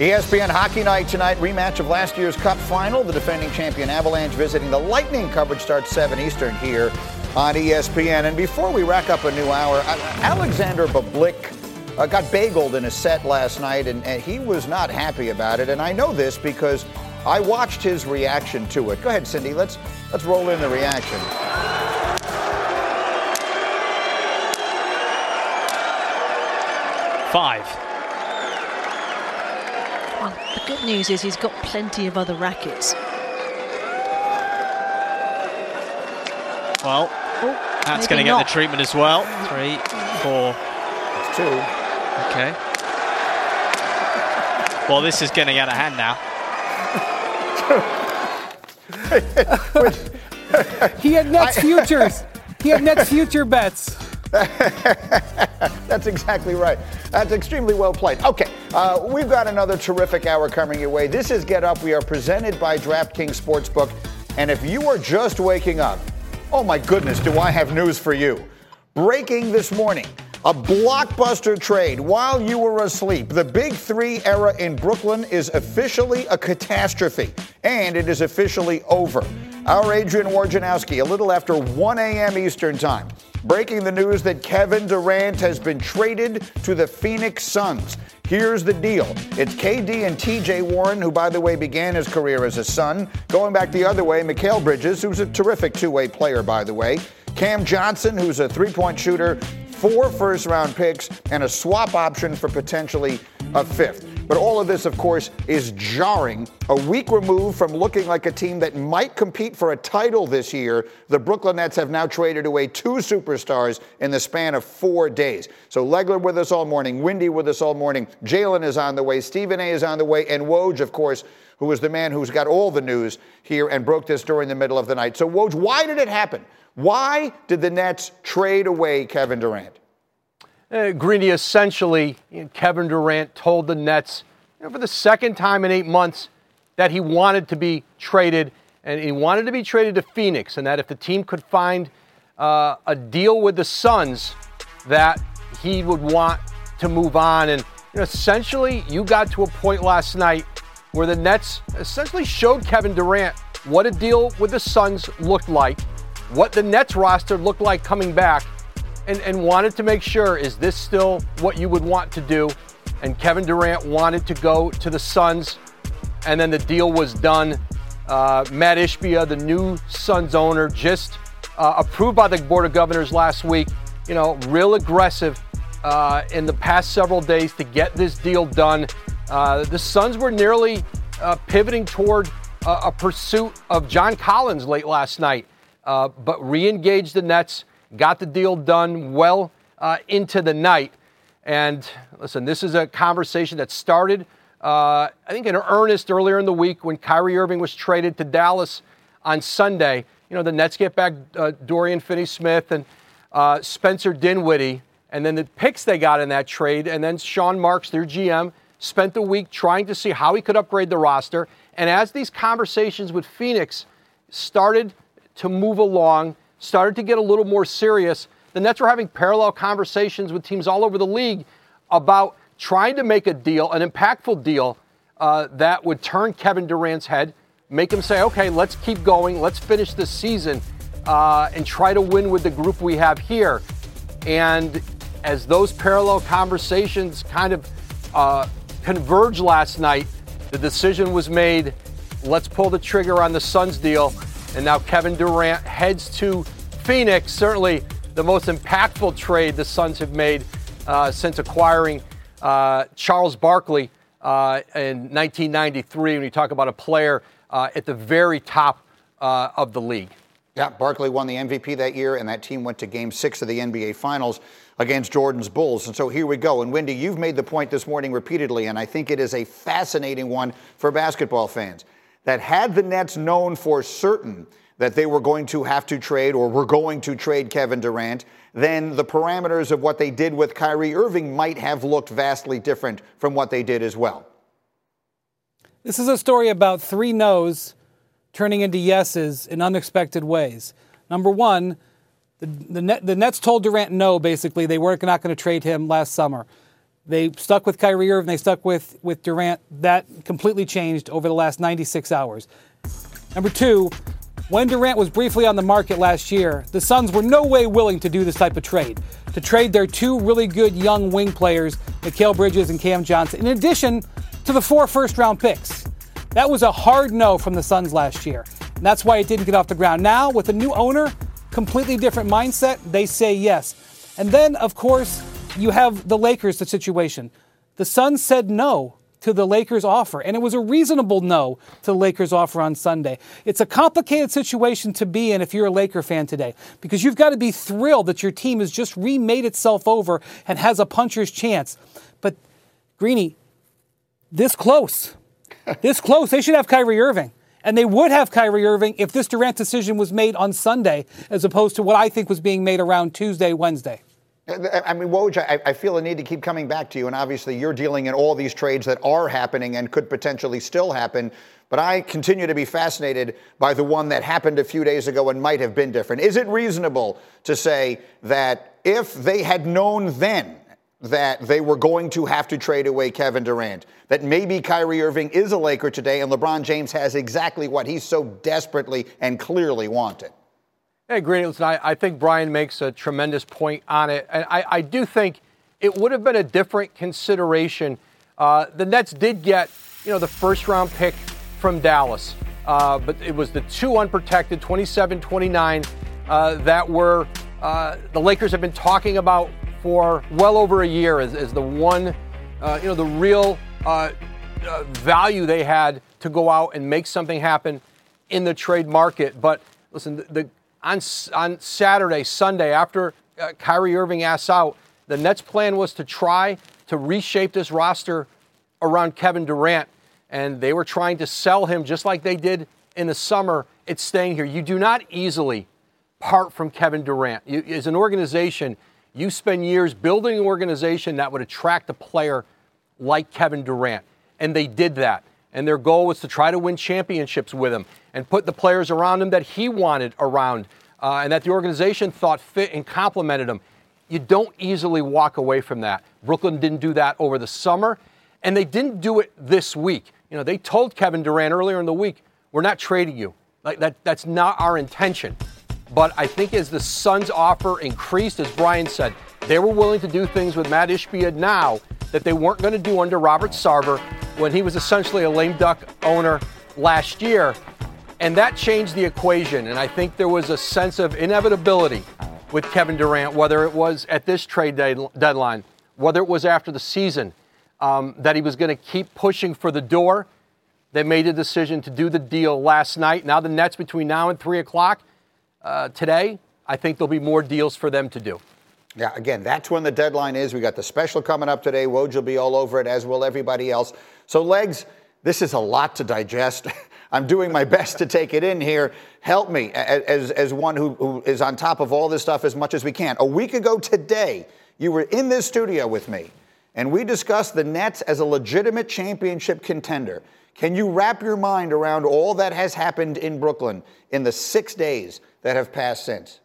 ESPN Hockey Night tonight, rematch of last year's Cup final. The defending champion Avalanche visiting the Lightning. Coverage starts 7 Eastern here on ESPN. And before we rack up a new hour, Alexander Bublik uh, got bageled in a set last night, and, and he was not happy about it. And I know this because I watched his reaction to it. Go ahead, Cindy. Let's let's roll in the reaction. Five. Well, the good news is he's got plenty of other rackets. Well, Oh, that's going to get not. the treatment as well. Three, four. It's two. Okay. Well, this is getting out of hand now. He had Nets futures. He had Nets future bets. That's exactly right. That's extremely well played. Okay, uh, we've got another terrific hour coming your way. This is Get Up. We are presented by DraftKings Sportsbook. And if you are just waking up, oh my goodness, do I have news for you. Breaking this morning. A blockbuster trade while you were asleep. The Big Three era in Brooklyn is officially a catastrophe, and it is officially over. Our Adrian Wojnarowski, a little after 1 a.m. Eastern Time, breaking the news that Kevin Durant has been traded to the Phoenix Suns. Here's the deal. It's KD and TJ Warren, who, by the way, began his career as a Sun. Going back the other way, Mikal Bridges, who's a terrific two way player, by the way. Cam Johnson, who's a three point shooter, four first round picks, and a swap option for potentially a fifth. But all of this, of course, is jarring. A week removed from looking like a team that might compete for a title this year, the Brooklyn Nets have now traded away two superstars in the span of four days. So Legler with us all morning, Windy with us all morning, Jalen is on the way, Stephen A is on the way, and Woj, of course, who was the man who's got all the news here and broke this during the middle of the night. So Woj, why did it happen? Why did the Nets trade away Kevin Durant? Uh, Greeny essentially, you know, Kevin Durant told the Nets you know, for the second time in eight months that he wanted to be traded, and he wanted to be traded to Phoenix, and that if the team could find uh, a deal with the Suns, that he would want to move on. And you know, essentially, you got to a point last night where the Nets essentially showed Kevin Durant what a deal with the Suns looked like, what the Nets roster looked like coming back and, and wanted to make sure is this still what you would want to do? And Kevin Durant wanted to go to the Suns, and then the deal was done. Uh, Matt Ishbia, the new Suns owner, just uh, approved by the Board of Governors last week. You know, real aggressive uh, in the past several days to get this deal done. Uh, the Suns were nearly uh, pivoting toward a, pursuit of John Collins late last night, uh, but re-engaged the Nets got the deal done well uh, into the night. And listen, this is a conversation that started, uh, I think, in earnest earlier in the week when Kyrie Irving was traded to Dallas on Sunday. You know, the Nets get back uh, Dorian Finney Smith and uh, Spencer Dinwiddie, and then the picks they got in that trade. And then Sean Marks, their GM, spent the week trying to see how he could upgrade the roster. And as these conversations with Phoenix started to move along, started to get a little more serious, the Nets were having parallel conversations with teams all over the league about trying to make a deal, an impactful deal uh, that would turn Kevin Durant's head, make him say, okay, let's keep going, let's finish this season, uh, and try to win with the group we have here. And as those parallel conversations kind of uh, converged last night, the decision was made let's pull the trigger on the Suns deal. And now Kevin Durant heads to Phoenix. Certainly the most impactful trade the Suns have made uh, since acquiring uh, Charles Barkley uh, in 1993. When you talk about a player uh, at the very top uh, of the league. Yeah, Barkley won the MVP that year, and that team went to game six of the NBA Finals against Jordan's Bulls. And so here we go. And Wendy, you've made the point this morning repeatedly, and I think it is a fascinating one for basketball fans that had the Nets known for certain that they were going to have to trade or were going to trade Kevin Durant, then the parameters of what they did with Kyrie Irving might have looked vastly different from what they did as well. This is a story about three no's turning into yeses in unexpected ways. Number one, the, the, Net, the Nets told Durant no, basically. They were not going to trade him last summer. They stuck with Kyrie Irving, they stuck with, with Durant. That completely changed over the last 96 hours. Number two, when Durant was briefly on the market last year, the Suns were no way willing to do this type of trade. To trade their two really good young wing players, Mikal Bridges and Cam Johnson, in addition to the four first round picks. That was a hard no from the Suns last year. And that's why it didn't get off the ground. Now, with a new owner, completely different mindset, they say yes. And then, of course, you have the Lakers, the situation. The Suns said no to the Lakers offer, and it was a reasonable no to the Lakers offer on Sunday. It's a complicated situation to be in if you're a Laker fan today, because you've got to be thrilled that your team has just remade itself over and has a puncher's chance. But, Greeny, this close this close, they should have Kyrie Irving. And they would have Kyrie Irving if this Durant decision was made on Sunday, as opposed to what I think was being made around Tuesday, Wednesday. I mean, Woj, I, I feel a need to keep coming back to you, and obviously you're dealing in all these trades that are happening and could potentially still happen. But I continue to be fascinated by the one that happened a few days ago and might have been different. Is it reasonable to say that if they had known then that they were going to have to trade away Kevin Durant, that maybe Kyrie Irving is a Laker today and LeBron James has exactly what he so desperately and clearly wanted. Hey, agree. Listen, I, I think Brian makes a tremendous point on it. And I, I do think it would have been a different consideration. Uh, the Nets did get, you know, the first round pick from Dallas, uh, but it was the two unprotected 27 29 uh, that were uh, the Lakers have been talking about for well over a year as, as the one, uh, you know, the real uh, value they had to go out and make something happen in the trade market. But listen, the, the on on Saturday, Sunday, after uh, Kyrie Irving asks out, the Nets' plan was to try to reshape this roster around Kevin Durant, and they were trying to sell him just like they did in the summer. It's staying here. You do not easily part from Kevin Durant. You, as an organization, you spend years building an organization that would attract a player like Kevin Durant. And they did that. And their goal was to try to win championships with him and put the players around him that he wanted around uh, and that the organization thought fit and complemented him. You don't easily walk away from that. Brooklyn didn't do that over the summer, and they didn't do it this week. You know, they told Kevin Durant earlier in the week, "We're not trading you. Like that. That's not our intention." But I think as the Suns' offer increased, as Brian said, they were willing to do things with Matt Ishbia now that they weren't going to do under Robert Sarver when he was essentially a lame duck owner last year. And that changed the equation. And I think there was a sense of inevitability with Kevin Durant, whether it was at this trade deadline, whether it was after the season, um, that he was going to keep pushing for the door. They made a decision to do the deal last night. Now the Nets between now and 3 o'clock uh, today, I think there'll be more deals for them to do. Yeah, again, that's when the deadline is. We got the special coming up today. Woj will be all over it, as will everybody else. So, legs, this is a lot to digest. I'm doing my best to take it in here. Help me as, as one who, who is on top of all this stuff as much as we can. A week ago today, you were in this studio with me, and we discussed the Nets as a legitimate championship contender. Can you wrap your mind around all that has happened in Brooklyn in the six days that have passed since?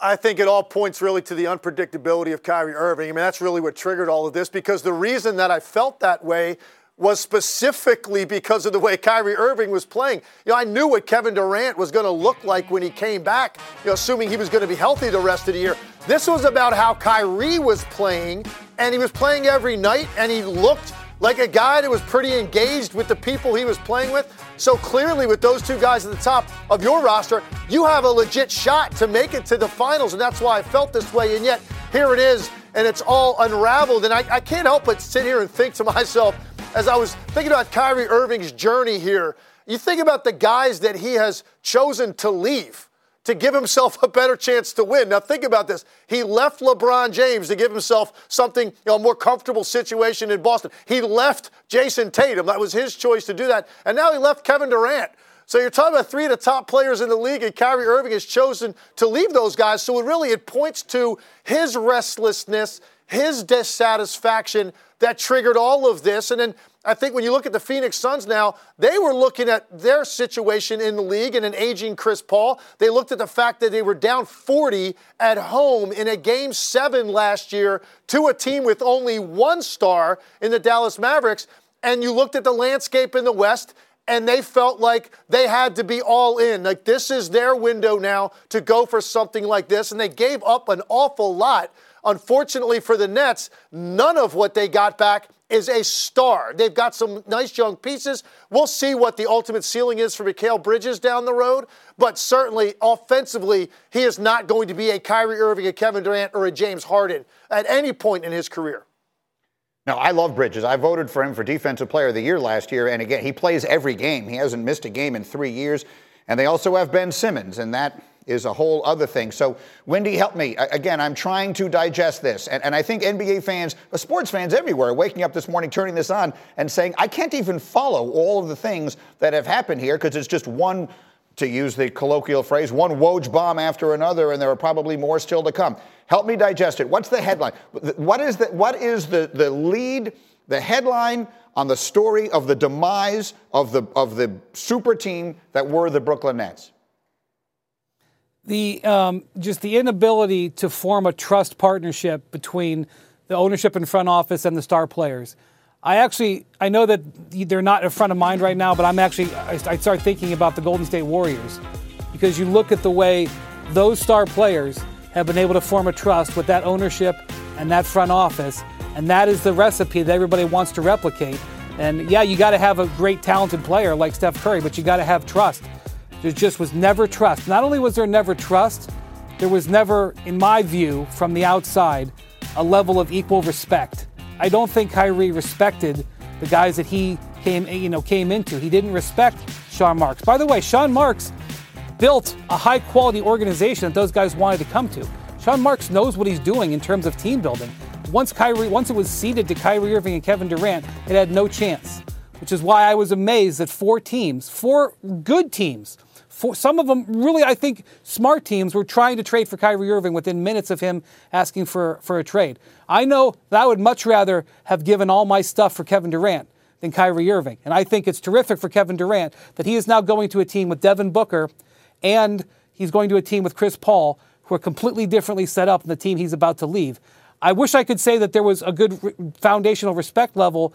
I think it all points really to the unpredictability of Kyrie Irving. I mean, that's really what triggered all of this because the reason that I felt that way was specifically because of the way Kyrie Irving was playing. You know, I knew what Kevin Durant was going to look like when he came back, you know, assuming he was going to be healthy the rest of the year. This was about how Kyrie was playing, and he was playing every night, and he looked like a guy that was pretty engaged with the people he was playing with. So clearly, with those two guys at the top of your roster, you have a legit shot to make it to the finals, and that's why I felt this way. And yet, here it is, and it's all unraveled. And I, I can't help but sit here and think to myself, as I was thinking about Kyrie Irving's journey here, you think about the guys that he has chosen to leave to give himself a better chance to win. Now think about this. He left LeBron James to give himself something, you know, a more comfortable situation in Boston. He left Jayson Tatum. That was his choice to do that. And now he left Kevin Durant. So you're talking about three of the top players in the league, and Kyrie Irving has chosen to leave those guys. So it really it points to his restlessness, his dissatisfaction that triggered all of this. And then I think when you look at the Phoenix Suns now, they were looking at their situation in the league and an aging Chris Paul. They looked at the fact that they were down 40 at home in a game seven last year to a team with only one star in the Dallas Mavericks. And you looked at the landscape in the West and they felt like they had to be all in. Like this is their window now to go for something like this. And they gave up an awful lot. Unfortunately for the Nets, none of what they got back is a star. They've got some nice young pieces. We'll see what the ultimate ceiling is for Mikal Bridges down the road, but certainly offensively, he is not going to be a Kyrie Irving, a Kevin Durant, or a James Harden at any point in his career. No, I love Bridges. I voted for him for Defensive Player of the Year last year, and again, he plays every game. He hasn't missed a game in three years. And they also have Ben Simmons, and that is a whole other thing. So, Wendy, help me. Again, I'm trying to digest this. And, and I think NBA fans, uh, sports fans everywhere, waking up this morning, turning this on, and saying, I can't even follow all of the things that have happened here because it's just one, to use the colloquial phrase, one Woj bomb after another, and there are probably more still to come. Help me digest it. What's the headline? What is the, what is the, the lead, the headline on the story of the demise of the, of the super team that were the Brooklyn Nets? The, um, just the inability to form a trust partnership between the ownership and front office and the star players. I actually, I know that they're not in front of mind right now, but I'm actually, I start thinking about the Golden State Warriors because you look at the way those star players have been able to form a trust with that ownership and that front office. And that is the recipe that everybody wants to replicate. And yeah, you got to have a great talented player like Steph Curry, but you got to have trust. There just was never trust. Not only was there never trust, there was never, in my view, from the outside, a level of equal respect. I don't think Kyrie respected the guys that he came, you know, came into. He didn't respect Sean Marks. By the way, Sean Marks built a high quality organization that those guys wanted to come to. Sean Marks knows what he's doing in terms of team building. Once Kyrie, once it was ceded to Kyrie Irving and Kevin Durant, it had no chance. Which is why I was amazed that four teams, four good teams, four, some of them really, I think, smart teams were trying to trade for Kyrie Irving within minutes of him asking for, for a trade. I know that I would much rather have given all my stuff for Kevin Durant than Kyrie Irving. And I think it's terrific for Kevin Durant that he is now going to a team with Devin Booker and he's going to a team with Chris Paul, who are completely differently set up than the team he's about to leave. I wish I could say that there was a good re- foundational respect level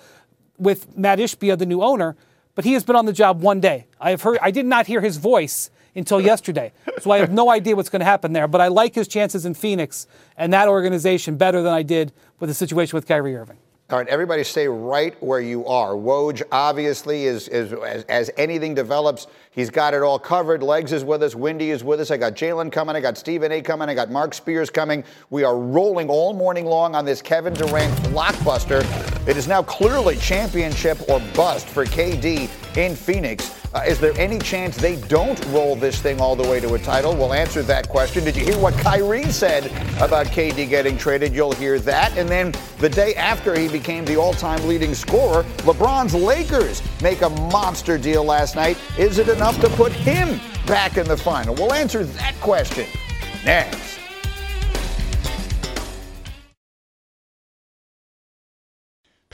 with Matt Ishbia, the new owner, but he has been on the job one day. I have heard I did not hear his voice until yesterday. So I have no idea what's going to happen there, but I like his chances in Phoenix and that organization better than I did with the situation with Kyrie Irving. All right, everybody stay right where you are. Woj obviously is, is as, as, anything develops, he's got it all covered. Legs is with us, Windy is with us. I got Jalen coming, I got Stephen A coming, I got Mark Spears coming. We are rolling all morning long on this Kevin Durant blockbuster. It is now clearly championship or bust for KD in Phoenix. Uh, is there any chance they don't roll this thing all the way to a title? We'll answer that question. Did you hear what Kyrie said about KD getting traded? You'll hear that. And then the day after he became the all time leading scorer, LeBron's Lakers make a monster deal last night. Is it enough to put him back in the final? We'll answer that question next.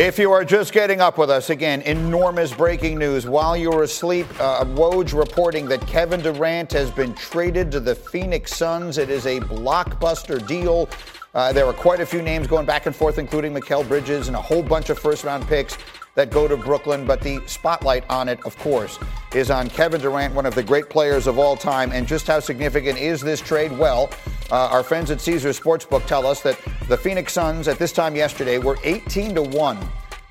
If you are just getting up with us, again, enormous breaking news. While you were asleep, uh, Woj reporting that Kevin Durant has been traded to the Phoenix Suns. It is a blockbuster deal. Uh, there are quite a few names going back and forth, including Mikal Bridges and a whole bunch of first round picks that go to Brooklyn. But the spotlight on it, of course, is on Kevin Durant, one of the great players of all time. And just how significant is this trade? Well, uh, our friends at Caesars Sportsbook tell us that the Phoenix Suns at this time yesterday were 18 to 1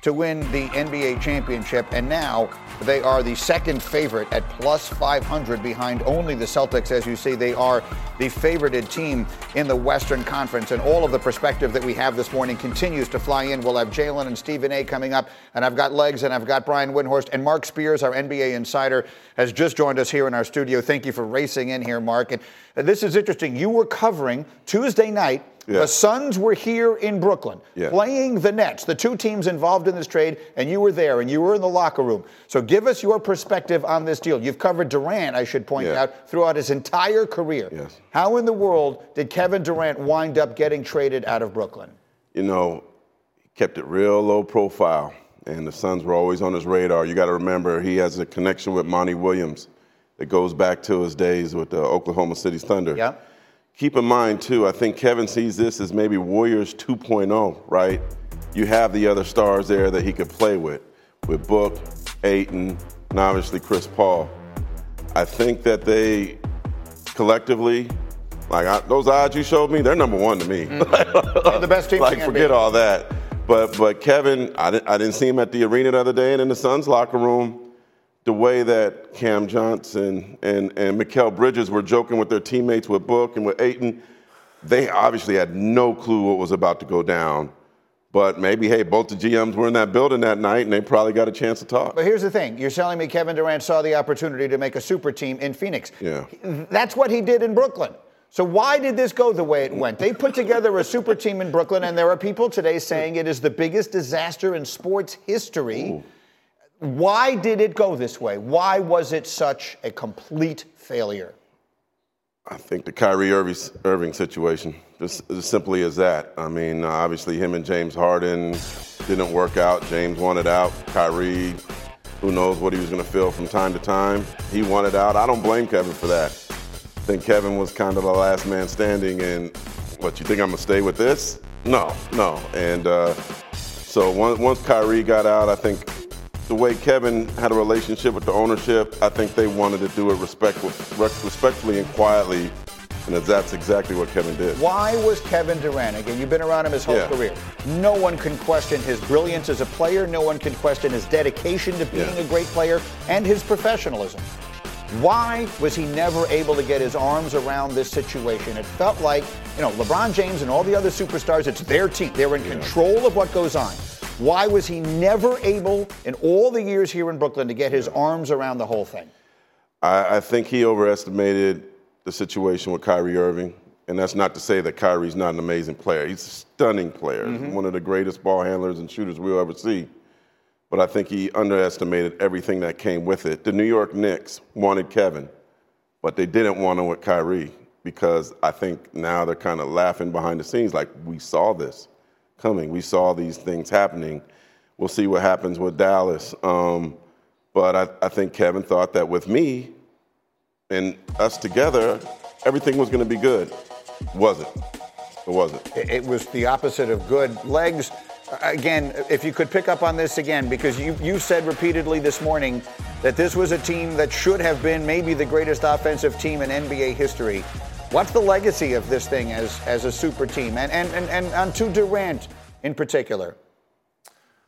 to win the NBA championship, and now they are the second favorite at plus 500 behind only the Celtics. As you see, they are the favorited team in the Western Conference, and all of the perspective that we have this morning continues to fly in. We'll have Jalen and Stephen A coming up, and I've got legs, and I've got Brian Windhorst, and Mark Spears, our NBA insider, has just joined us here in our studio. Thank you for racing in here, Mark. And this is interesting. You were covering Tuesday night the Suns were here in Brooklyn Yeah. playing the Nets, the two teams involved in this trade, and you were there and you were in the locker room. So give us your perspective on this deal. You've covered Durant, I should point Yeah. out, throughout his entire career. Yes. How in the world did Kevin Durant wind up getting traded out of Brooklyn? you know, he kept it real low profile, and the Suns were always on his radar. You got to remember, he has a connection with Monty Williams that goes back to his days with the Oklahoma City Thunder. Yeah. Keep in mind, too, I think Kevin sees this as maybe Warriors 2.0, right? You have the other stars there that he could play with, with Book, Ayton, and obviously Chris Paul. I think that they collectively, like I, those odds you showed me, they're number one to me. Mm-hmm. the best team like forget NBA. all that. But but Kevin, I didn't, I didn't see him at the arena the other day and in the Suns locker room. The way that Cam Johnson and and Mikal Bridges were joking with their teammates with Book and with Ayton, they obviously had no clue what was about to go down. But maybe hey, both the GMs were in that building that night and they probably got a chance to talk. But here's the thing you're telling me Kevin Durant saw the opportunity to make a super team in Phoenix. Yeah. That's what he did in Brooklyn. So why did this go the way it went? They put together a super team in Brooklyn, and there are people today saying it is the biggest disaster in sports history. Why did it go this way? Why was it such a complete failure? I think the Kyrie Irving, situation, just as simply as that. I mean, uh, obviously, him and James Harden didn't work out. James wanted out. Kyrie, who knows what he was going to feel from time to time. He wanted out. I don't blame Kevin for that. I think Kevin was kind of the last man standing. And what, you think I'm going to stay with this? No, no. And uh, so once, once Kyrie got out, I think the way Kevin had a relationship with the ownership, I think they wanted to do it respect, respectfully and quietly, and that's exactly what Kevin did. Why was Kevin Durant, again, you've been around him his whole Yeah. career, no one can question his brilliance as a player, no one can question his dedication to being Yeah. a great player, and his professionalism. Why was he never able to get his arms around this situation? It felt like, you know, LeBron James and all the other superstars, it's their team. They're in control of what goes on. Why was he never able, in all the years here in Brooklyn, to get his arms around the whole thing? I, I think he overestimated the situation with Kyrie Irving. And that's not to say that Kyrie's not an amazing player. He's a stunning player, mm-hmm. one of the greatest ball handlers and shooters we'll ever see. But I think he underestimated everything that came with it. The New York Knicks wanted Kevin, but they didn't want him with Kyrie because I think now they're kind of laughing behind the scenes like, we saw this coming. We saw these things happening. We'll see what happens with Dallas. Um, but I, I think Kevin thought that with me and us together, everything was going to be good. Wasn't. It wasn't. It it was the opposite of good. Legs, again, if you could pick up on this again, because you, you said repeatedly this morning that this was a team that should have been maybe the greatest offensive team in NBA history. What's the legacy of this thing as, as a super team? And, and, and, and on to Durant in particular.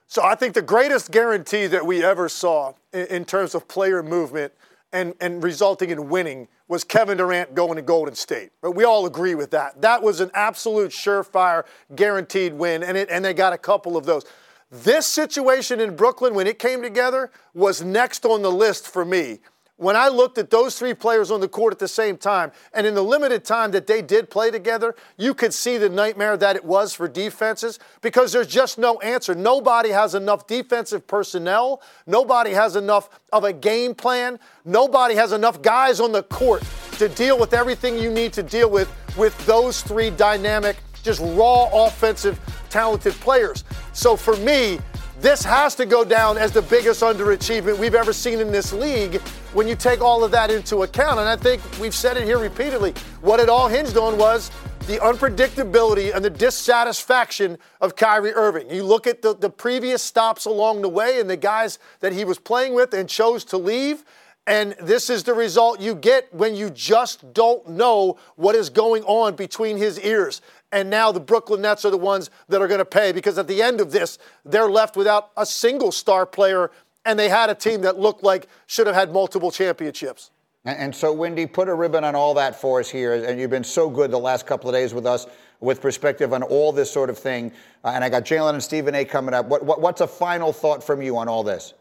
So I think the greatest guarantee that we ever saw in, in terms of player movement and, and resulting in winning was Kevin Durant going to Golden State. But we all agree with that. That was an absolute surefire, guaranteed win, and, it, and they got a couple of those. This situation in Brooklyn, when it came together, was next on the list for me when I looked at those three players on the court at the same time, and in the limited time that they did play together, you could see the nightmare that it was for defenses because there's just no answer. Nobody has enough defensive personnel. Nobody has enough of a game plan. Nobody has enough guys on the court to deal with everything you need to deal with with those three dynamic, just raw offensive, talented players. So for me, this has to go down as the biggest underachievement we've ever seen in this league when you take all of that into account. And I think we've said it here repeatedly. What it all hinged on was the unpredictability and the dissatisfaction of Kyrie Irving. You look at the, the previous stops along the way and the guys that he was playing with and chose to leave. And this is the result you get when you just don't know what is going on between his ears. And now the Brooklyn Nets are the ones that are going to pay because at the end of this, they're left without a single star player, and they had a team that looked like should have had multiple championships. And so, Wendy, put a ribbon on all that for us here. And you've been so good the last couple of days with us with perspective on all this sort of thing. Uh, and I got Jalen and Stephen A coming up. What, what, what's a final thought from you on all this?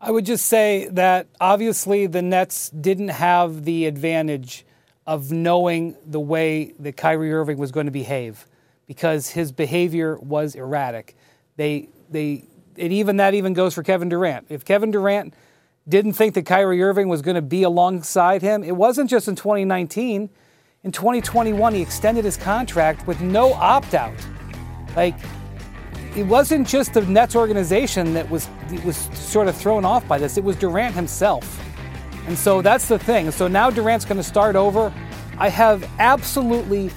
I would just say that obviously the Nets didn't have the advantage of knowing the way that Kyrie Irving was going to behave because his behavior was erratic. They, they, and even that even goes for Kevin Durant. If Kevin Durant didn't think that Kyrie Irving was going to be alongside him, it wasn't just in 2019. In 2021, he extended his contract with no opt out. Like, it wasn't just the Nets organization that was was sort of thrown off by this. It was Durant himself. And so that's the thing. So now Durant's going to start over. I have absolutely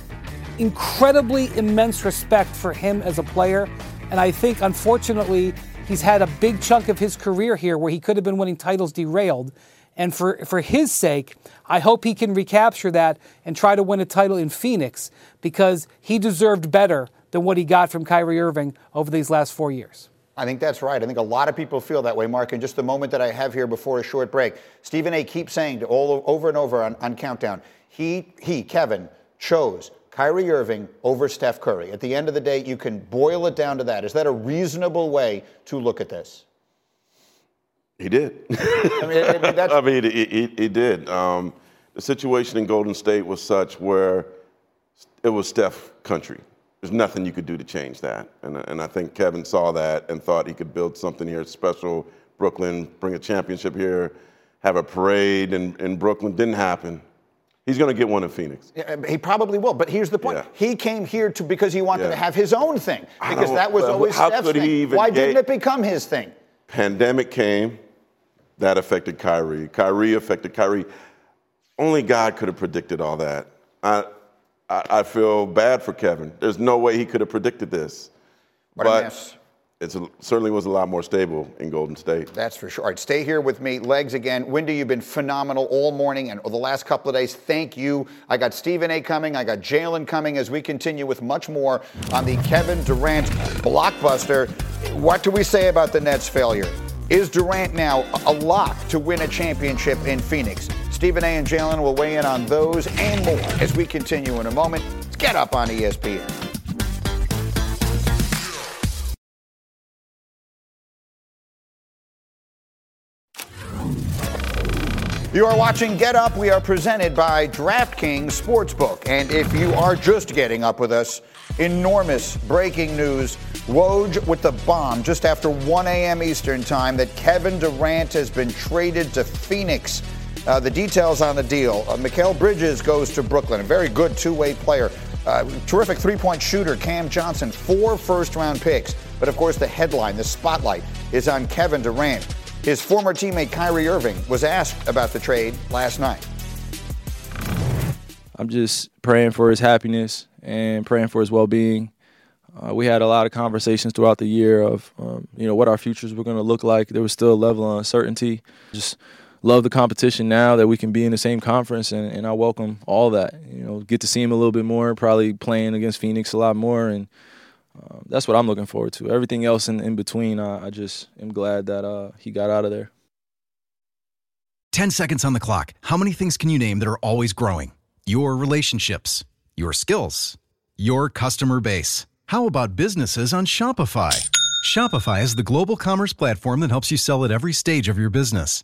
incredibly immense respect for him as a player. And I think, unfortunately, he's had a big chunk of his career here where he could have been winning titles derailed. And for, for his sake, I hope he can recapture that and try to win a title in Phoenix because he deserved better than what he got from Kyrie Irving over these last four years. I think that's right. I think a lot of people feel that way, Mark. In just the moment that I have here before a short break, Stephen A. keeps saying to all over and over on, on Countdown, he, he, Kevin, chose Kyrie Irving over Steph Curry. At the end of the day, you can boil it down to that. Is that a reasonable way to look at this? He did. I mean, I mean, I mean he, he, he, did. Um, the situation in Golden State was such where it was Steph country there's nothing you could do to change that. And, and I think Kevin saw that and thought he could build something here special, Brooklyn, bring a championship here, have a parade in, in Brooklyn. Didn't happen. He's going to get one in Phoenix. Yeah, he probably will. But here's the point: yeah. he came here to because he wanted yeah. to have his own thing because that was always how Steph's thing. Why didn't it become his thing? Pandemic came, that affected Kyrie. Kyrie affected Kyrie. Only God could have predicted all that. I, I, I feel bad for Kevin. There's no way he could have predicted this. What but it certainly was a lot more stable in Golden State. That's for sure. All right, stay here with me. Legs again. Windy, you've been phenomenal all morning and the last couple of days. Thank you. I got Stephen A. coming. I got Jalen coming as we continue with much more on the Kevin Durant blockbuster. What do we say about the Nets' failure? Is Durant now a lock to win a championship in Phoenix? Stephen A. and Jalen will weigh in on those and more as we continue in a moment. Let's get up on ESPN. You are watching Get Up. We are presented by DraftKings Sportsbook. And if you are just getting up with us, enormous breaking news. Woj with the bomb just after 1 a.m. Eastern Time that Kevin Durant has been traded to Phoenix uh, the details on the deal. Uh, Mikal Bridges goes to Brooklyn, a very good two way player. Uh, terrific three point shooter, Cam Johnson, four first round picks. But of course, the headline, the spotlight, is on Kevin Durant. His former teammate Kyrie Irving was asked about the trade last night. I'm just praying for his happiness and praying for his well being. Uh, we had a lot of conversations throughout the year of, um, you know, what our futures were going to look like. There was still a level of uncertainty. Just love the competition now that we can be in the same conference, and, and I welcome all that. You know, get to see him a little bit more, probably playing against Phoenix a lot more, and uh, that's what I'm looking forward to. Everything else in, in between, uh, I just am glad that uh, he got out of there. 10 seconds on the clock. How many things can you name that are always growing? Your relationships, your skills, your customer base. How about businesses on Shopify? Shopify is the global commerce platform that helps you sell at every stage of your business.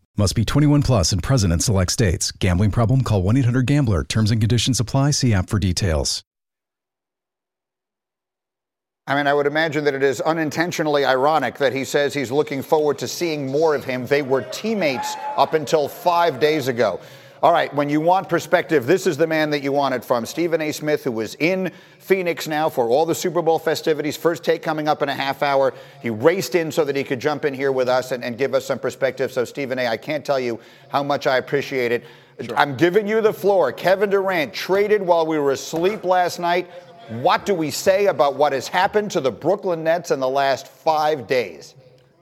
Must be 21 plus and present in select states. Gambling problem? Call 1 800 GAMBLER. Terms and conditions apply. See app for details. I mean, I would imagine that it is unintentionally ironic that he says he's looking forward to seeing more of him. They were teammates up until five days ago. All right, when you want perspective, this is the man that you want it from. Stephen A. Smith, who was in Phoenix now for all the Super Bowl festivities. First take coming up in a half hour. He raced in so that he could jump in here with us and, and give us some perspective. So, Stephen A., I can't tell you how much I appreciate it. Sure. I'm giving you the floor. Kevin Durant traded while we were asleep last night. What do we say about what has happened to the Brooklyn Nets in the last five days?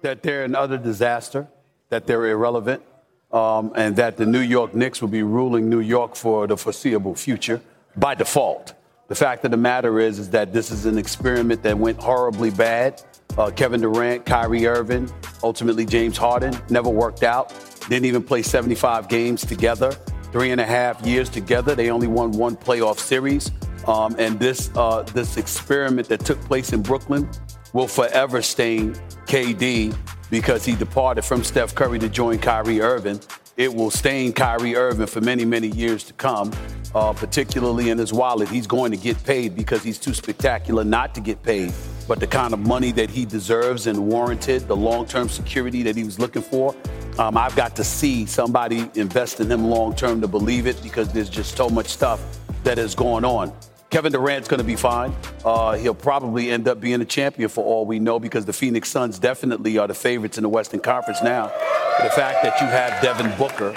That they're another disaster, that they're irrelevant, um, and that the New York Knicks will be ruling New York for the foreseeable future by default. The fact of the matter is, is that this is an experiment that went horribly bad. Uh, Kevin Durant, Kyrie Irving, ultimately James Harden, never worked out. Didn't even play 75 games together. Three and a half years together, they only won one playoff series. Um, and this uh, this experiment that took place in Brooklyn will forever stain KD because he departed from Steph Curry to join Kyrie Irving. It will stain Kyrie Irving for many, many years to come, uh, particularly in his wallet. He's going to get paid because he's too spectacular not to get paid. But the kind of money that he deserves and warranted, the long term security that he was looking for, um, I've got to see somebody invest in him long term to believe it because there's just so much stuff that is going on. Kevin Durant's going to be fine. Uh, he'll probably end up being a champion for all we know because the Phoenix Suns definitely are the favorites in the Western Conference now. The fact that you have Devin Booker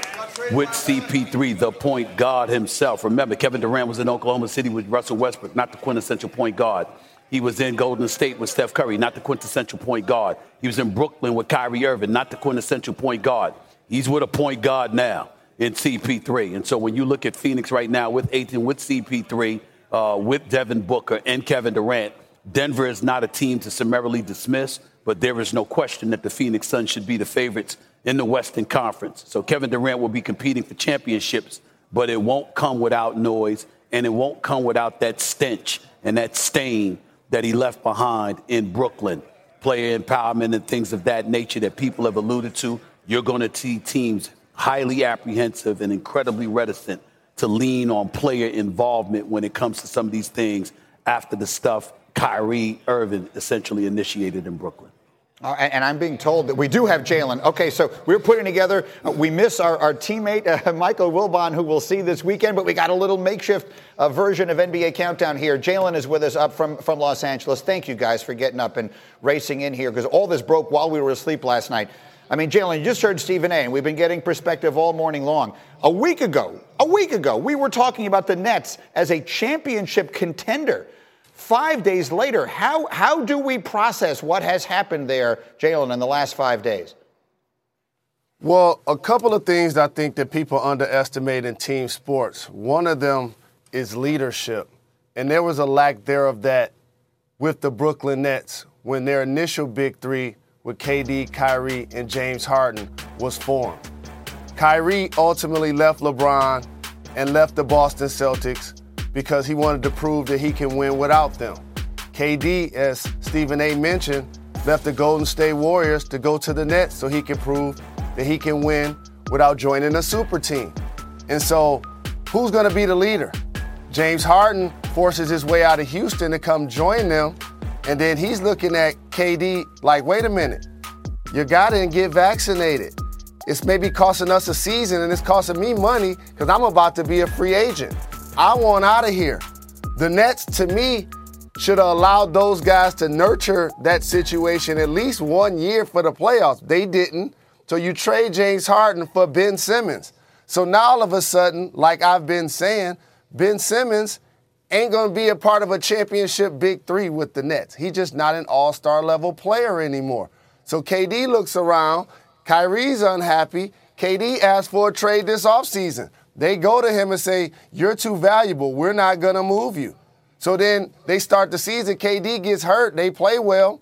with CP3, the point guard himself. Remember, Kevin Durant was in Oklahoma City with Russell Westbrook, not the quintessential point guard. He was in Golden State with Steph Curry, not the quintessential point guard. He was in Brooklyn with Kyrie Irving, not the quintessential point guard. He's with a point guard now in CP3. And so when you look at Phoenix right now with Ayton, with CP3, uh, with Devin Booker and Kevin Durant. Denver is not a team to summarily dismiss, but there is no question that the Phoenix Suns should be the favorites in the Western Conference. So Kevin Durant will be competing for championships, but it won't come without noise and it won't come without that stench and that stain that he left behind in Brooklyn. Player empowerment and things of that nature that people have alluded to. You're going to see teams highly apprehensive and incredibly reticent to lean on player involvement when it comes to some of these things after the stuff Kyrie Irving essentially initiated in Brooklyn. Uh, and, I'm being told that we do have Jalen. Okay, so we're putting together, uh, we miss our, our teammate, uh, Michael Wilbon, who we'll see this weekend, but we got a little makeshift uh, version of NBA Countdown here. Jalen is with us up from, from Los Angeles. Thank you guys for getting up and racing in here because all this broke while we were asleep last night. I mean, Jalen, you just heard Stephen A., and we've been getting perspective all morning long. A week ago, a week ago, we were talking about the Nets as a championship contender. Five days later, how, how do we process what has happened there, Jalen, in the last five days? Well, a couple of things I think that people underestimate in team sports. One of them is leadership. And there was a lack there of that with the Brooklyn Nets when their initial big three with KD, Kyrie, and James Harden was formed. Kyrie ultimately left LeBron and left the Boston Celtics because he wanted to prove that he can win without them. KD, as Stephen A mentioned, left the Golden State Warriors to go to the Nets so he can prove that he can win without joining a super team. And so, who's going to be the leader? James Harden forces his way out of Houston to come join them, and then he's looking at KD like, wait a minute, you got to get vaccinated. It's maybe costing us a season and it's costing me money because I'm about to be a free agent. I want out of here. The Nets, to me, should have allowed those guys to nurture that situation at least one year for the playoffs. They didn't. So you trade James Harden for Ben Simmons. So now all of a sudden, like I've been saying, Ben Simmons ain't going to be a part of a championship big three with the Nets. He's just not an all star level player anymore. So KD looks around. Kyrie's unhappy. KD asked for a trade this offseason. They go to him and say, You're too valuable. We're not going to move you. So then they start the season. KD gets hurt. They play well.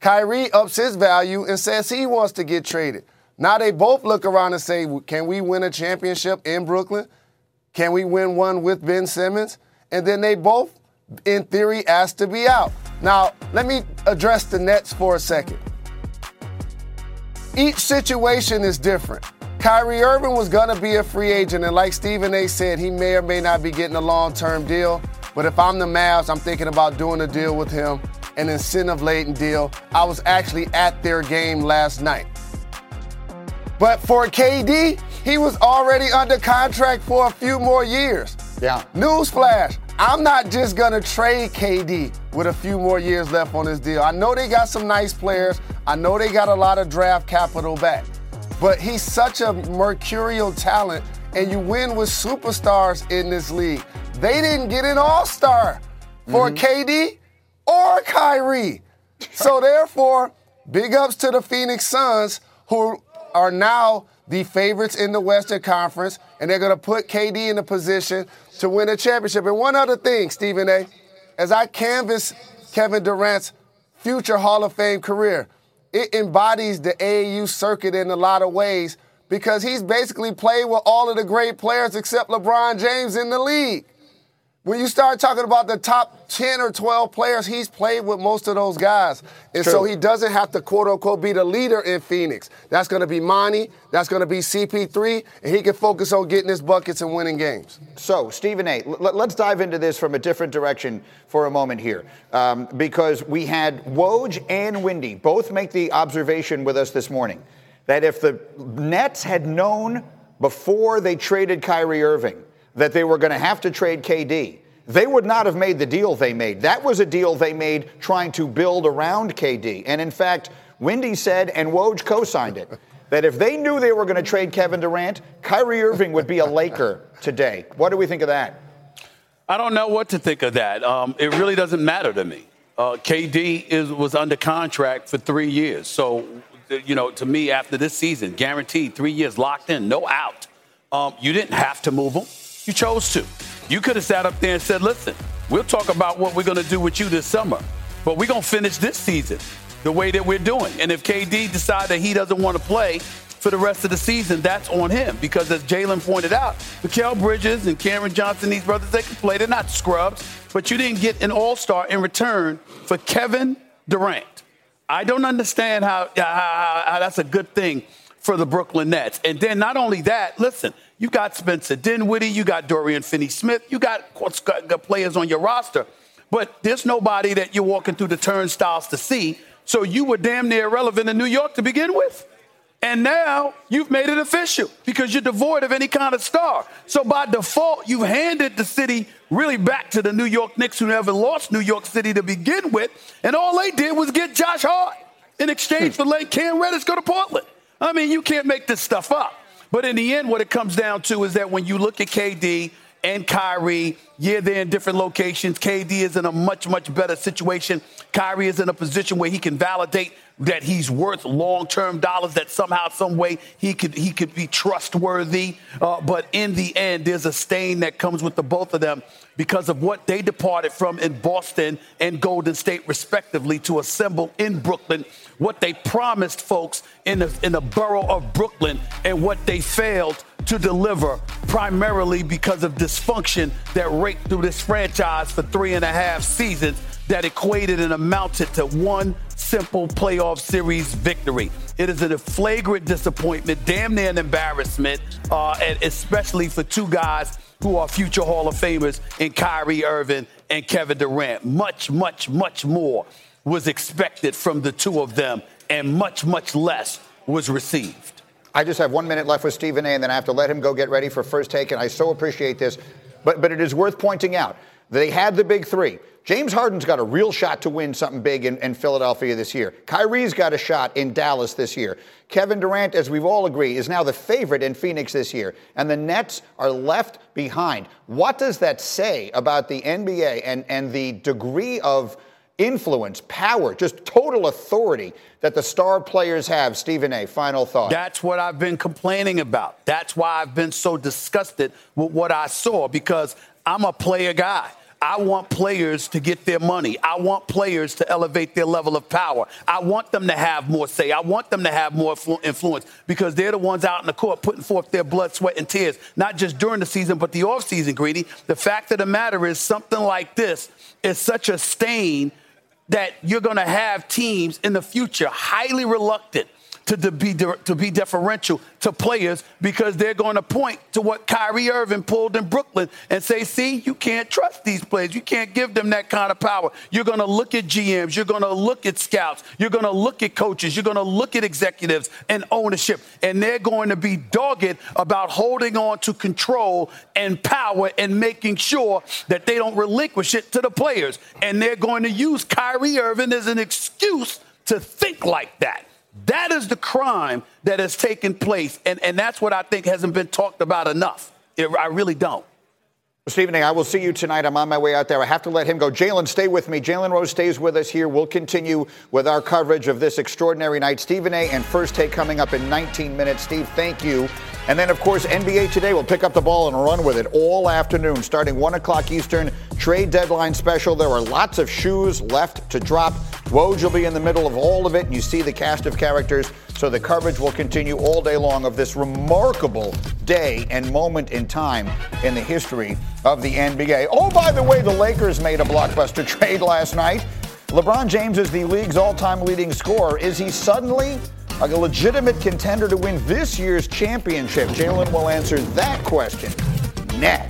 Kyrie ups his value and says he wants to get traded. Now they both look around and say, Can we win a championship in Brooklyn? Can we win one with Ben Simmons? And then they both, in theory, ask to be out. Now, let me address the Nets for a second. Each situation is different. Kyrie Irving was going to be a free agent, and like Stephen A said, he may or may not be getting a long term deal. But if I'm the Mavs, I'm thinking about doing a deal with him, an incentive laden deal. I was actually at their game last night. But for KD, he was already under contract for a few more years. Yeah. Newsflash. I'm not just going to trade KD with a few more years left on his deal. I know they got some nice players. I know they got a lot of draft capital back. But he's such a mercurial talent, and you win with superstars in this league. They didn't get an all star for mm-hmm. KD or Kyrie. so, therefore, big ups to the Phoenix Suns, who are now the favorites in the Western Conference, and they're going to put KD in a position to win a championship. And one other thing, Stephen A., as I canvass Kevin Durant's future Hall of Fame career, it embodies the AAU circuit in a lot of ways because he's basically played with all of the great players except LeBron James in the league. When you start talking about the top 10 or 12 players, he's played with most of those guys. And True. so he doesn't have to, quote unquote, be the leader in Phoenix. That's going to be Monty, that's going to be CP3, and he can focus on getting his buckets and winning games. So, Stephen A., l- let's dive into this from a different direction for a moment here. Um, because we had Woj and Windy both make the observation with us this morning that if the Nets had known before they traded Kyrie Irving, that they were going to have to trade KD, they would not have made the deal they made. That was a deal they made trying to build around KD. And in fact, Wendy said, and Woj co signed it, that if they knew they were going to trade Kevin Durant, Kyrie Irving would be a Laker today. What do we think of that? I don't know what to think of that. Um, it really doesn't matter to me. Uh, KD is, was under contract for three years. So, you know, to me, after this season, guaranteed three years locked in, no out. Um, you didn't have to move him. You chose to. You could have sat up there and said, listen, we'll talk about what we're going to do with you this summer, but we're going to finish this season the way that we're doing. And if KD decides that he doesn't want to play for the rest of the season, that's on him. Because as Jalen pointed out, Mikal Bridges and Cameron Johnson, these brothers, they can play. They're not scrubs, but you didn't get an all star in return for Kevin Durant. I don't understand how, how, how that's a good thing for the Brooklyn Nets. And then not only that, listen, you got Spencer Dinwiddie, you got Dorian Finney-Smith, you got, got players on your roster, but there's nobody that you're walking through the turnstiles to see. So you were damn near irrelevant in New York to begin with. And now you've made it official because you're devoid of any kind of star. So by default, you've handed the city really back to the New York Knicks, who never lost New York City to begin with. And all they did was get Josh Hart in exchange for letting Cam Reddish go to Portland. I mean, you can't make this stuff up. But in the end, what it comes down to is that when you look at KD and Kyrie, yeah, they're in different locations. KD is in a much, much better situation. Kyrie is in a position where he can validate that he's worth long-term dollars. That somehow, some way, he could he could be trustworthy. Uh, but in the end, there's a stain that comes with the both of them because of what they departed from in Boston and Golden State, respectively, to assemble in Brooklyn, what they promised folks in the, in the borough of Brooklyn, and what they failed to deliver, primarily because of dysfunction that raked through this franchise for three and a half seasons that equated and amounted to one simple playoff series victory. It is a flagrant disappointment, damn near an embarrassment, uh, and especially for two guys who are future Hall of Famers in Kyrie Irving and Kevin Durant. Much, much, much more was expected from the two of them, and much, much less was received. I just have one minute left with Stephen A, and then I have to let him go get ready for first take, and I so appreciate this. But, but it is worth pointing out they had the big three. James Harden's got a real shot to win something big in, in, Philadelphia this year. Kyrie's got a shot in Dallas this year. Kevin Durant, as we've all agreed, is now the favorite in Phoenix this year. And the Nets are left behind. What does that say about the NBA and, and the degree of influence, power, just total authority that the star players have? Stephen A., final thought. That's what I've been complaining about. That's why I've been so disgusted with what I saw because I'm a player guy. I want players to get their money. I want players to elevate their level of power. I want them to have more say. I want them to have more influence because they're the ones out in the court putting forth their blood, sweat, and tears, not just during the season, but the offseason, Greeny. The fact of the matter is, something like this is such a stain that you're going to have teams in the future highly reluctant to, be, to be deferential to players because they're going to point to what Kyrie Irving pulled in Brooklyn and say, see, you can't trust these players. You can't give them that kind of power. You're going to look at GMs. You're going to look at scouts. You're going to look at coaches. You're going to look at executives and ownership. And they're going to be dogged about holding on to control and power and making sure that they don't relinquish it to the players. And they're going to use Kyrie Irving as an excuse to think like that. That is the crime that has taken place. And, and that's what I think hasn't been talked about enough. It, I really don't. Stephen A., I will see you tonight. I'm on my way out there. I have to let him go. Jalen, stay with me. Jalen Rose stays with us here. We'll continue with our coverage of this extraordinary night. Stephen A. and First Take coming up in 19 minutes. Steve, thank you. And then, of course, NBA Today will pick up the ball and run with it all afternoon, starting 1 o'clock Eastern. Trade deadline special. There are lots of shoes left to drop. Woj will be in the middle of all of it, and you see the cast of characters. So the coverage will continue all day long of this remarkable day and moment in time in the history of the NBA. Oh, by the way, the Lakers made a blockbuster trade last night. LeBron James is the league's all time leading scorer. Is he suddenly a legitimate contender to win this year's championship? Jalen will answer that question next.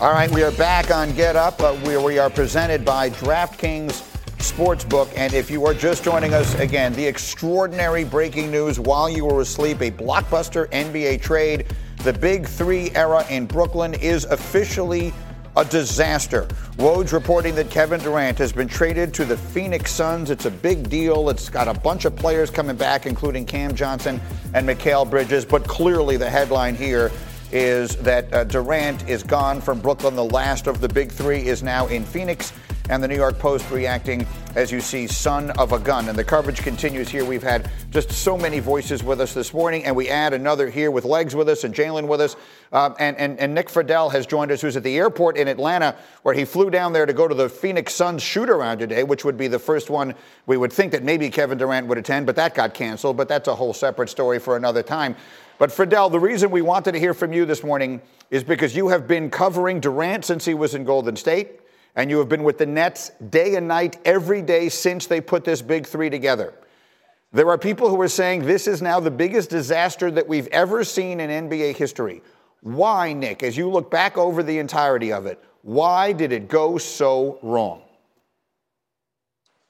All right, we are back on Get Up, uh, where we are presented by DraftKings Sportsbook. And if you are just joining us again, the extraordinary breaking news while you were asleep a blockbuster NBA trade. The Big Three era in Brooklyn is officially a disaster. Woj reporting that Kevin Durant has been traded to the Phoenix Suns. It's a big deal. It's got a bunch of players coming back, including Cam Johnson and Mikal Bridges. But clearly, the headline here is that uh, Durant is gone from Brooklyn. The last of the big three is now in Phoenix. And the New York Post reacting, as you see, son of a gun. And the coverage continues here. We've had just so many voices with us this morning, and we add another here with Legs with us and Jalen with us. Um, and, and, and Nick Friedell has joined us, who's at the airport in Atlanta, where he flew down there to go to the Phoenix Suns shoot around today, which would be the first one we would think that maybe Kevin Durant would attend, but that got canceled. But that's a whole separate story for another time. But Friedell, the reason we wanted to hear from you this morning is because you have been covering Durant since he was in Golden State, and you have been with the Nets day and night every day since they put this big three together. There are people who are saying this is now the biggest disaster that we've ever seen in NBA history. Why, Nick, as you look back over the entirety of it, why did it go so wrong?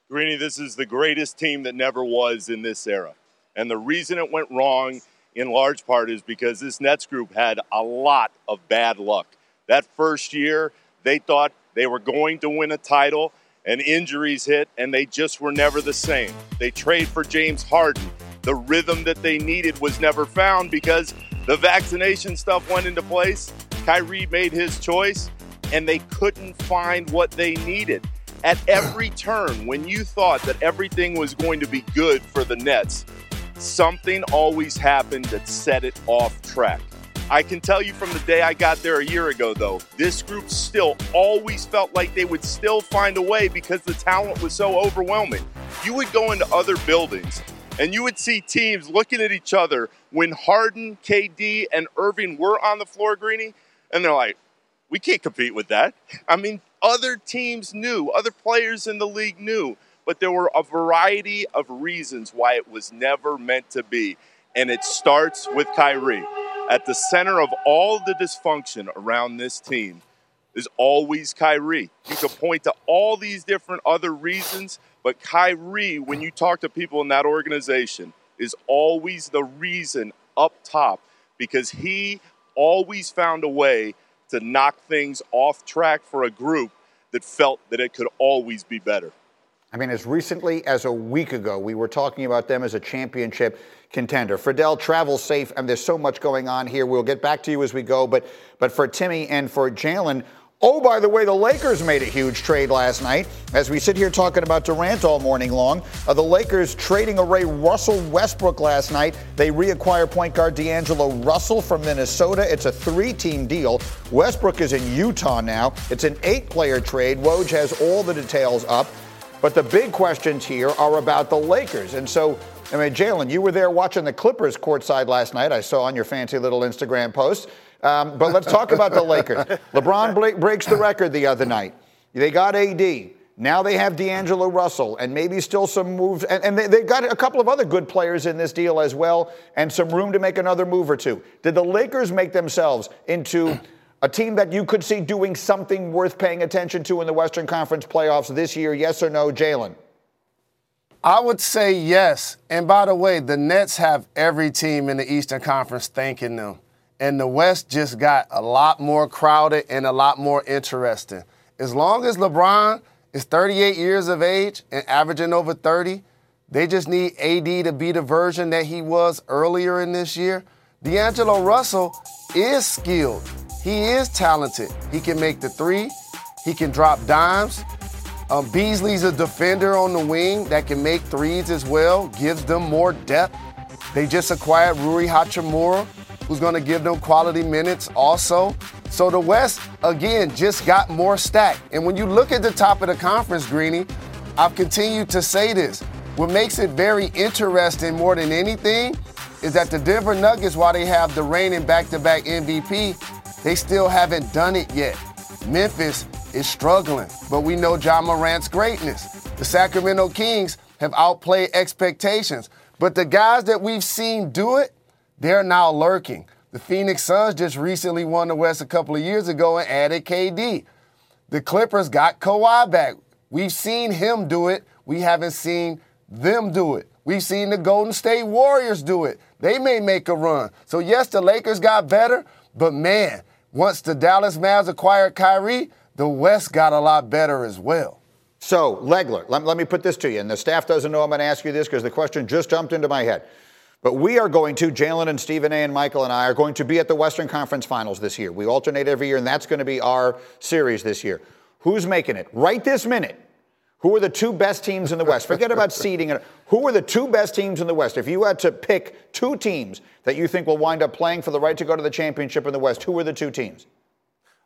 Greeny, this is the greatest team that never was in this era. And the reason it went wrong in large part is because this Nets group had a lot of bad luck. That first year, they thought they were going to win a title, and injuries hit, and they just were never the same. They trade for James Harden. The rhythm that they needed was never found because the vaccination stuff went into place. Kyrie made his choice, and they couldn't find what they needed. At every turn, when you thought that everything was going to be good for the Nets, something always happened that set it off track. I can tell you from the day I got there a year ago, though, this group still always felt like they would still find a way because the talent was so overwhelming. You would go into other buildings and you would see teams looking at each other when Harden, KD, and Irving were on the floor, Greeny, and they're like, we can't compete with that. I mean, other teams knew, other players in the league knew, but there were a variety of reasons why it was never meant to be. And it starts with Kyrie. At the center of all the dysfunction around this team is always Kyrie. You could point to all these different other reasons, but Kyrie, when you talk to people in that organization, is always the reason up top because he always found a way to knock things off track for a group that felt that it could always be better. I mean, as recently as a week ago, we were talking about them as a championship contender. Friedell, travel safe, and there's so much going on here. We'll get back to you as we go. But, but for Timmy and for Jalen, Oh, by the way, the Lakers made a huge trade last night. As we sit here talking about Durant all morning long, uh, the Lakers trading away Russell Westbrook last night. They reacquire point guard D'Angelo Russell from Minnesota. It's a three team deal. Westbrook is in Utah now. It's an eight player trade. Woj has all the details up. But the big questions here are about the Lakers. And so, I mean, Jalen, you were there watching the Clippers courtside last night. I saw on your fancy little Instagram post. Um, but let's talk about the Lakers. LeBron breaks the record the other night. They got AD. Now they have D'Angelo Russell and maybe still some moves. And, and they, they've got a couple of other good players in this deal as well and some room to make another move or two. Did the Lakers make themselves into a team that you could see doing something worth paying attention to in the Western Conference playoffs this year? Yes or no, Jalen? I would say yes. And by the way, the Nets have every team in the Eastern Conference thanking them and the West just got a lot more crowded and a lot more interesting. As long as LeBron is 38 years of age and averaging over 30, they just need AD to be the version that he was earlier in this year. D'Angelo Russell is skilled. He is talented. He can make the three. He can drop dimes. Um, Beasley's a defender on the wing that can make threes as well, gives them more depth. They just acquired Rui Hachimura, who's going to give them quality minutes also. So the West, again, just got more stacked. And when you look at the top of the conference, Greeny, I've continued to say this. What makes it very interesting more than anything is that the Denver Nuggets, while they have the reigning back to back MVP, they still haven't done it yet. Memphis is struggling, but we know Ja Morant's greatness. The Sacramento Kings have outplayed expectations, but the guys that we've seen do it, they're now lurking. The Phoenix Suns just recently won the West a couple of years ago and added KD. The Clippers got Kawhi back. We've seen him do it. We haven't seen them do it. We've seen the Golden State Warriors do it. They may make a run. So, yes, the Lakers got better, but man, once the Dallas Mavs acquired Kyrie, the West got a lot better as well. So, Legler, let, let me put this to you, and the staff doesn't know I'm going to ask you this because the question just jumped into my head. But we are going to, Jalen and Stephen A. and Michael and I are going to be at the Western Conference Finals this year. We alternate every year, and that's going to be our series this year. Who's making it? Right this minute. Who are the two best teams in the West? Forget about seeding. Who are the two best teams in the West? If you had to pick two teams that you think will wind up playing for the right to go to the championship in the West, who are the two teams?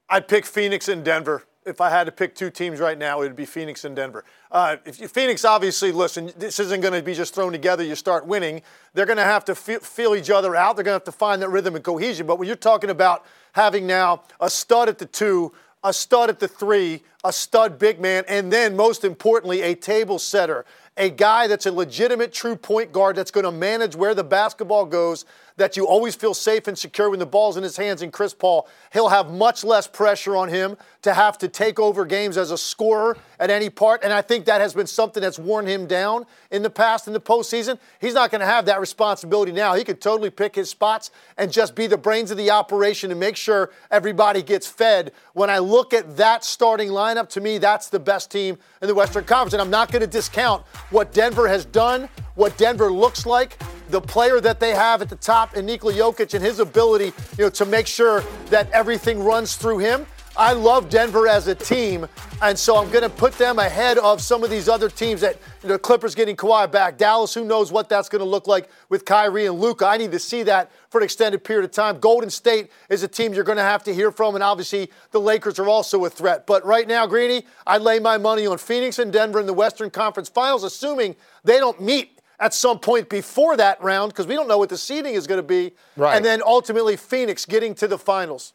I'd pick Phoenix and Denver if I had to pick two teams right now, it would be Phoenix and Denver. Uh, if you, Phoenix, obviously, listen, this isn't going to be just thrown together. You start winning. They're going to have to feel, feel each other out. They're going to have to find that rhythm and cohesion. But when you're talking about having now a stud at the two, a stud at the three, a stud big man, and then most importantly, a table setter a guy that's a legitimate true point guard that's going to manage where the basketball goes, that you always feel safe and secure when the ball's in his hands And Chris Paul. He'll have much less pressure on him to have to take over games as a scorer at any part. And I think that has been something that's worn him down in the past in the postseason. He's not going to have that responsibility now. He could totally pick his spots and just be the brains of the operation and make sure everybody gets fed. When I look at that starting lineup, to me, that's the best team in the Western Conference. And I'm not going to discount what Denver has done, what Denver looks like, the player that they have at the top in Nikola Jokic and his ability, you know, to make sure that everything runs through him. I love Denver as a team, and so I'm going to put them ahead of some of these other teams that you know, Clippers getting Kawhi back. Dallas, who knows what that's going to look like with Kyrie and Luka. I need to see that for an extended period of time. Golden State is a team you're going to have to hear from, and obviously the Lakers are also a threat. But right now, Greeny, I lay my money on Phoenix and Denver in the Western Conference Finals, assuming they don't meet at some point before that round because we don't know what the seeding is going to be. Right. And then ultimately Phoenix getting to the finals.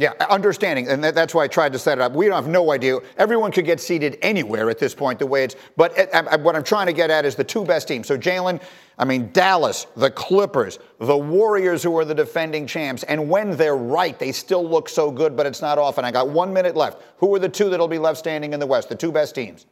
Yeah, uh, understanding, and that, that's why I tried to set it up. We don't have no idea. Everyone could get seeded anywhere at this point, the way it's. But it, I, what I'm trying to get at is the two best teams. So Jalen, I mean Dallas, the Clippers, the Warriors, who are the defending champs, and when they're right, they still look so good. But it's not often. I got one minute left. Who are the two that'll be left standing in the West? The two best teams.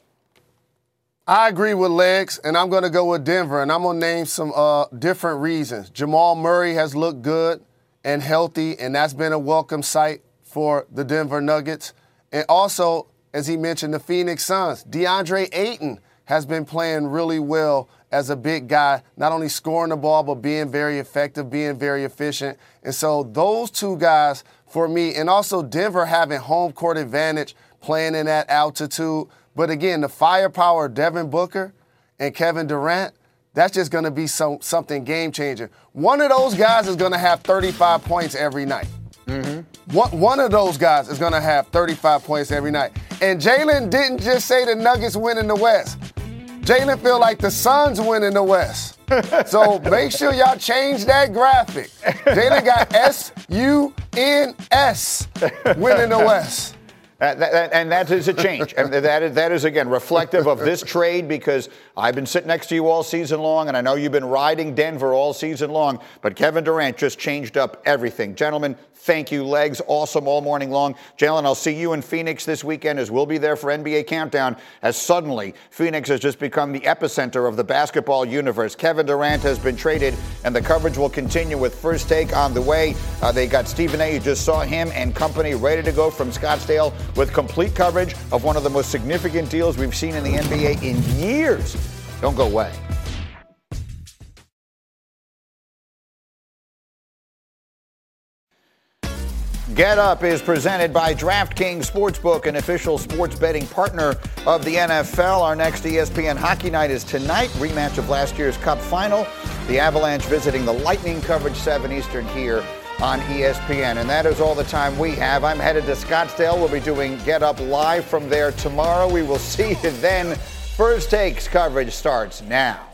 I agree with Legs, and I'm going to go with Denver, and I'm going to name some uh, different reasons. Jamal Murray has looked good and healthy, and that's been a welcome sight for the Denver Nuggets. And also, as he mentioned, the Phoenix Suns. DeAndre Ayton has been playing really well as a big guy, not only scoring the ball, but being very effective, being very efficient. And so, those two guys for me, and also Denver having home court advantage playing in that altitude. But again, the firepower of Devin Booker and Kevin Durant, that's just going to be some, something game changing. One of those guys is going to have 35 points every night. Mm-hmm. One, one of those guys is going to have 35 points every night. And Jalen didn't just say the Nuggets win in the West. Jalen feel like the Suns win in the West. so make sure y'all change that graphic. Jalen got S U N S win in the West. Uh, that, that, and that is a change. and that is, that is, again, reflective of this trade because I've been sitting next to you all season long, and I know you've been riding Denver all season long, but Kevin Durant just changed up everything. Gentlemen, thank you. Legs, awesome all morning long. Jalen, I'll see you in Phoenix this weekend as we'll be there for NBA Countdown, as suddenly Phoenix has just become the epicenter of the basketball universe. Kevin Durant has been traded, and the coverage will continue with First Take on the way. Uh, they got Stephen A. You just saw him and company ready to go from Scottsdale with complete coverage of one of the most significant deals we've seen in the NBA in years. Don't go away. Get Up is presented by DraftKings Sportsbook, an official sports betting partner of the NFL. Our next ESPN Hockey Night is tonight, rematch of last year's Cup final. The Avalanche visiting the Lightning coverage 7 Eastern here on ESPN. And that is all the time we have. I'm headed to Scottsdale. We'll be doing Get Up live from there tomorrow. We will see you then. First Takes coverage starts now.